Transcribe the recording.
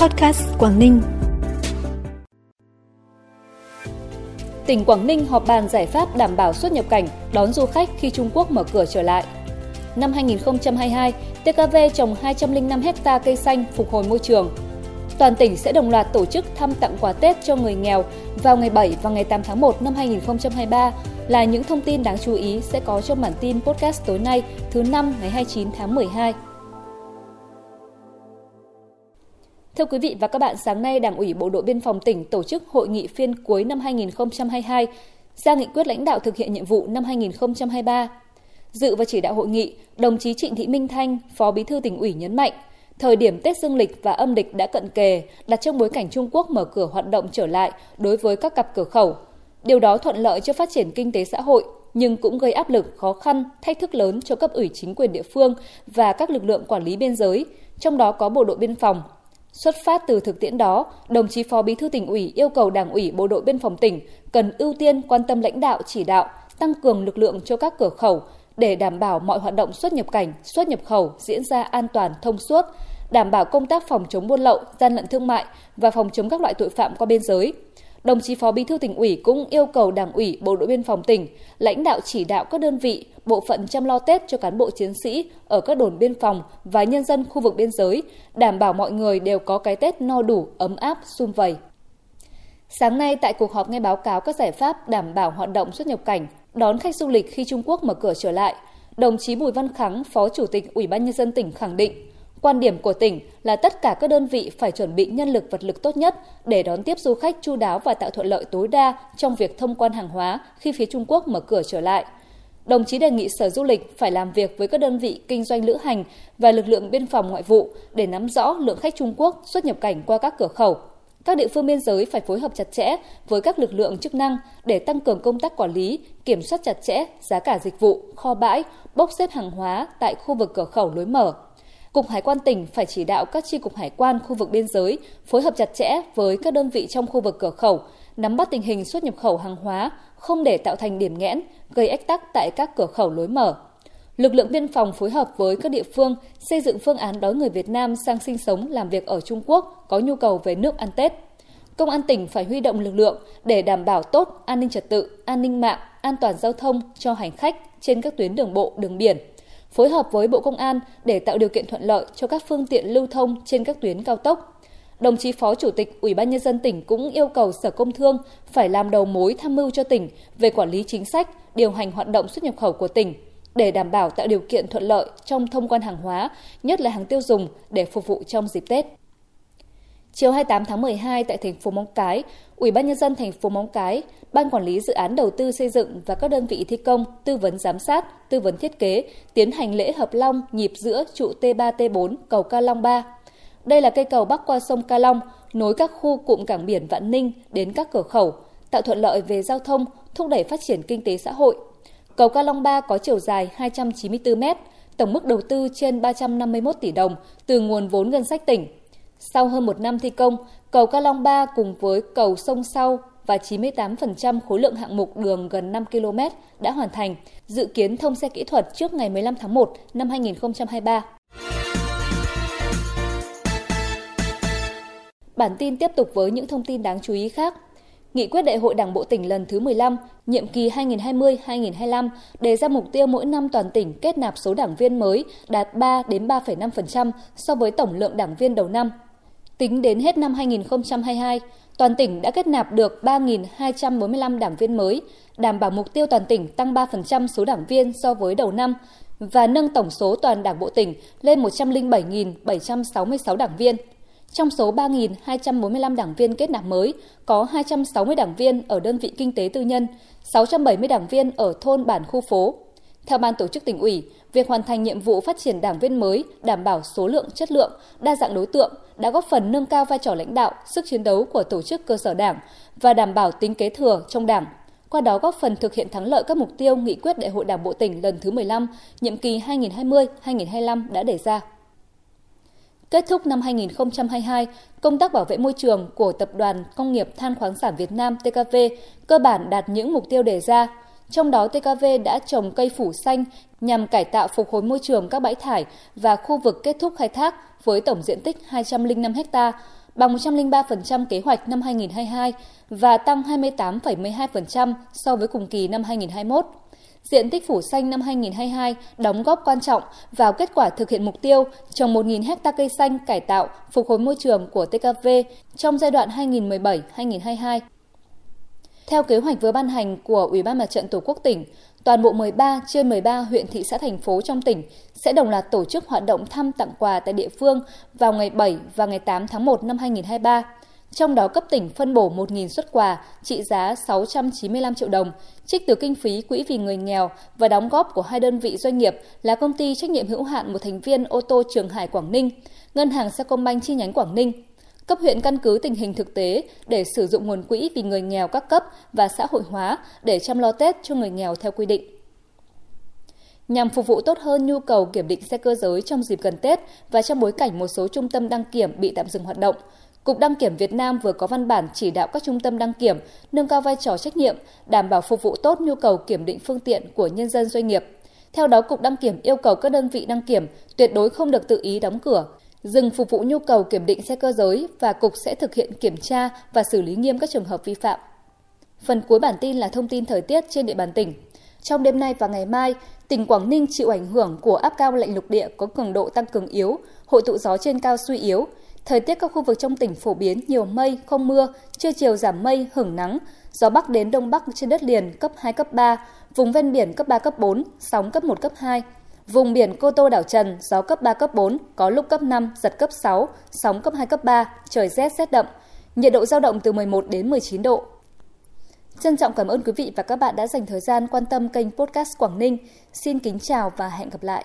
Podcast Quảng Ninh. Tỉnh Quảng Ninh họp bàn giải pháp đảm bảo xuất nhập cảnh đón du khách khi Trung Quốc mở cửa trở lại. Năm 2022, TKV trồng 205 hecta cây xanh phục hồi môi trường. Toàn tỉnh sẽ đồng loạt tổ chức thăm tặng quà Tết cho người nghèo vào ngày 7 và ngày 8 tháng 1 năm 2023 là những thông tin đáng chú ý sẽ có trong bản tin podcast tối nay thứ năm ngày 29 tháng 12. Thưa quý vị và các bạn, sáng nay Đảng ủy Bộ đội Biên phòng tỉnh tổ chức hội nghị phiên cuối năm 2022, ra nghị quyết lãnh đạo thực hiện nhiệm vụ năm 2023. Dự và chỉ đạo hội nghị, đồng chí Trịnh Thị Minh Thanh, Phó Bí thư tỉnh ủy nhấn mạnh, thời điểm Tết Dương lịch và âm lịch đã cận kề, đặt trong bối cảnh Trung Quốc mở cửa hoạt động trở lại đối với các cặp cửa khẩu. Điều đó thuận lợi cho phát triển kinh tế xã hội, nhưng cũng gây áp lực, khó khăn, thách thức lớn cho cấp ủy chính quyền địa phương và các lực lượng quản lý biên giới, trong đó có Bộ đội Biên phòng, Xuất phát từ thực tiễn đó, đồng chí Phó Bí thư tỉnh ủy yêu cầu Đảng ủy Bộ đội Biên phòng tỉnh cần ưu tiên quan tâm lãnh đạo chỉ đạo, tăng cường lực lượng cho các cửa khẩu để đảm bảo mọi hoạt động xuất nhập cảnh, xuất nhập khẩu diễn ra an toàn thông suốt, đảm bảo công tác phòng chống buôn lậu, gian lận thương mại và phòng chống các loại tội phạm qua biên giới. Đồng chí Phó Bí thư tỉnh ủy cũng yêu cầu Đảng ủy Bộ đội biên phòng tỉnh lãnh đạo chỉ đạo các đơn vị, bộ phận chăm lo Tết cho cán bộ chiến sĩ ở các đồn biên phòng và nhân dân khu vực biên giới, đảm bảo mọi người đều có cái Tết no đủ, ấm áp, sum vầy. Sáng nay tại cuộc họp nghe báo cáo các giải pháp đảm bảo hoạt động xuất nhập cảnh, đón khách du lịch khi Trung Quốc mở cửa trở lại, đồng chí Bùi Văn Kháng, Phó Chủ tịch Ủy ban nhân dân tỉnh khẳng định Quan điểm của tỉnh là tất cả các đơn vị phải chuẩn bị nhân lực vật lực tốt nhất để đón tiếp du khách chu đáo và tạo thuận lợi tối đa trong việc thông quan hàng hóa khi phía Trung Quốc mở cửa trở lại. Đồng chí đề nghị Sở Du lịch phải làm việc với các đơn vị kinh doanh lữ hành và lực lượng biên phòng ngoại vụ để nắm rõ lượng khách Trung Quốc xuất nhập cảnh qua các cửa khẩu. Các địa phương biên giới phải phối hợp chặt chẽ với các lực lượng chức năng để tăng cường công tác quản lý, kiểm soát chặt chẽ giá cả dịch vụ, kho bãi, bốc xếp hàng hóa tại khu vực cửa khẩu lối mở. Cục Hải quan tỉnh phải chỉ đạo các chi cục hải quan khu vực biên giới phối hợp chặt chẽ với các đơn vị trong khu vực cửa khẩu, nắm bắt tình hình xuất nhập khẩu hàng hóa, không để tạo thành điểm nghẽn, gây ách tắc tại các cửa khẩu lối mở. Lực lượng biên phòng phối hợp với các địa phương xây dựng phương án đón người Việt Nam sang sinh sống làm việc ở Trung Quốc có nhu cầu về nước ăn Tết. Công an tỉnh phải huy động lực lượng để đảm bảo tốt an ninh trật tự, an ninh mạng, an toàn giao thông cho hành khách trên các tuyến đường bộ, đường biển – phối hợp với Bộ Công an để tạo điều kiện thuận lợi cho các phương tiện lưu thông trên các tuyến cao tốc. Đồng chí Phó Chủ tịch Ủy ban nhân dân tỉnh cũng yêu cầu Sở Công Thương phải làm đầu mối tham mưu cho tỉnh về quản lý chính sách, điều hành hoạt động xuất nhập khẩu của tỉnh để đảm bảo tạo điều kiện thuận lợi trong thông quan hàng hóa, nhất là hàng tiêu dùng để phục vụ trong dịp Tết. Chiều 28 tháng 12 tại thành phố Móng Cái, Ủy ban nhân dân thành phố Móng Cái, Ban quản lý dự án đầu tư xây dựng và các đơn vị thi công, tư vấn giám sát, tư vấn thiết kế tiến hành lễ hợp long nhịp giữa trụ T3 T4 cầu Ca Long 3. Đây là cây cầu bắc qua sông Ca Long, nối các khu cụm cảng biển Vạn Ninh đến các cửa khẩu, tạo thuận lợi về giao thông, thúc đẩy phát triển kinh tế xã hội. Cầu Ca Long 3 có chiều dài 294 m, tổng mức đầu tư trên 351 tỷ đồng từ nguồn vốn ngân sách tỉnh. Sau hơn một năm thi công, cầu Ca Long 3 cùng với cầu sông Sau và 98% khối lượng hạng mục đường gần 5 km đã hoàn thành, dự kiến thông xe kỹ thuật trước ngày 15 tháng 1 năm 2023. Bản tin tiếp tục với những thông tin đáng chú ý khác. Nghị quyết Đại hội Đảng bộ tỉnh lần thứ 15, nhiệm kỳ 2020-2025 đề ra mục tiêu mỗi năm toàn tỉnh kết nạp số đảng viên mới đạt 3 đến 3,5% so với tổng lượng đảng viên đầu năm. Tính đến hết năm 2022, toàn tỉnh đã kết nạp được 3.245 đảng viên mới, đảm bảo mục tiêu toàn tỉnh tăng 3% số đảng viên so với đầu năm và nâng tổng số toàn đảng bộ tỉnh lên 107.766 đảng viên. Trong số 3.245 đảng viên kết nạp mới, có 260 đảng viên ở đơn vị kinh tế tư nhân, 670 đảng viên ở thôn bản khu phố. Theo Ban tổ chức tỉnh ủy, việc hoàn thành nhiệm vụ phát triển đảng viên mới, đảm bảo số lượng, chất lượng, đa dạng đối tượng đã góp phần nâng cao vai trò lãnh đạo, sức chiến đấu của tổ chức cơ sở đảng và đảm bảo tính kế thừa trong đảng. Qua đó góp phần thực hiện thắng lợi các mục tiêu nghị quyết Đại hội Đảng bộ tỉnh lần thứ 15, nhiệm kỳ 2020-2025 đã đề ra. Kết thúc năm 2022, công tác bảo vệ môi trường của Tập đoàn Công nghiệp Than khoáng sản Việt Nam TKV cơ bản đạt những mục tiêu đề ra. Trong đó TKV đã trồng cây phủ xanh nhằm cải tạo phục hồi môi trường các bãi thải và khu vực kết thúc khai thác với tổng diện tích 205 ha, bằng 103% kế hoạch năm 2022 và tăng 28,12% so với cùng kỳ năm 2021. Diện tích phủ xanh năm 2022 đóng góp quan trọng vào kết quả thực hiện mục tiêu trồng 1.000 hecta cây xanh cải tạo, phục hồi môi trường của TKV trong giai đoạn 2017-2022. Theo kế hoạch vừa ban hành của Ủy ban Mặt trận Tổ quốc tỉnh, toàn bộ 13 trên 13 huyện thị xã thành phố trong tỉnh sẽ đồng loạt tổ chức hoạt động thăm tặng quà tại địa phương vào ngày 7 và ngày 8 tháng 1 năm 2023. Trong đó cấp tỉnh phân bổ 1.000 xuất quà trị giá 695 triệu đồng, trích từ kinh phí Quỹ vì người nghèo và đóng góp của hai đơn vị doanh nghiệp là công ty trách nhiệm hữu hạn một thành viên ô tô Trường Hải Quảng Ninh, Ngân hàng Sacombank chi nhánh Quảng Ninh. Cấp huyện căn cứ tình hình thực tế để sử dụng nguồn quỹ vì người nghèo các cấp và xã hội hóa để chăm lo Tết cho người nghèo theo quy định. Nhằm phục vụ tốt hơn nhu cầu kiểm định xe cơ giới trong dịp gần Tết và trong bối cảnh một số trung tâm đăng kiểm bị tạm dừng hoạt động, Cục Đăng kiểm Việt Nam vừa có văn bản chỉ đạo các trung tâm đăng kiểm nâng cao vai trò trách nhiệm, đảm bảo phục vụ tốt nhu cầu kiểm định phương tiện của nhân dân doanh nghiệp. Theo đó, Cục Đăng kiểm yêu cầu các đơn vị đăng kiểm tuyệt đối không được tự ý đóng cửa, dừng phục vụ nhu cầu kiểm định xe cơ giới và Cục sẽ thực hiện kiểm tra và xử lý nghiêm các trường hợp vi phạm. Phần cuối bản tin là thông tin thời tiết trên địa bàn tỉnh. Trong đêm nay và ngày mai, tỉnh Quảng Ninh chịu ảnh hưởng của áp cao lạnh lục địa có cường độ tăng cường yếu, hội tụ gió trên cao suy yếu, Thời tiết các khu vực trong tỉnh phổ biến nhiều mây, không mưa, trưa chiều giảm mây, hưởng nắng, gió bắc đến đông bắc trên đất liền cấp 2, cấp 3, vùng ven biển cấp 3, cấp 4, sóng cấp 1, cấp 2. Vùng biển Cô Tô đảo Trần, gió cấp 3, cấp 4, có lúc cấp 5, giật cấp 6, sóng cấp 2, cấp 3, trời rét rét đậm. Nhiệt độ giao động từ 11 đến 19 độ. Trân trọng cảm ơn quý vị và các bạn đã dành thời gian quan tâm kênh podcast Quảng Ninh. Xin kính chào và hẹn gặp lại.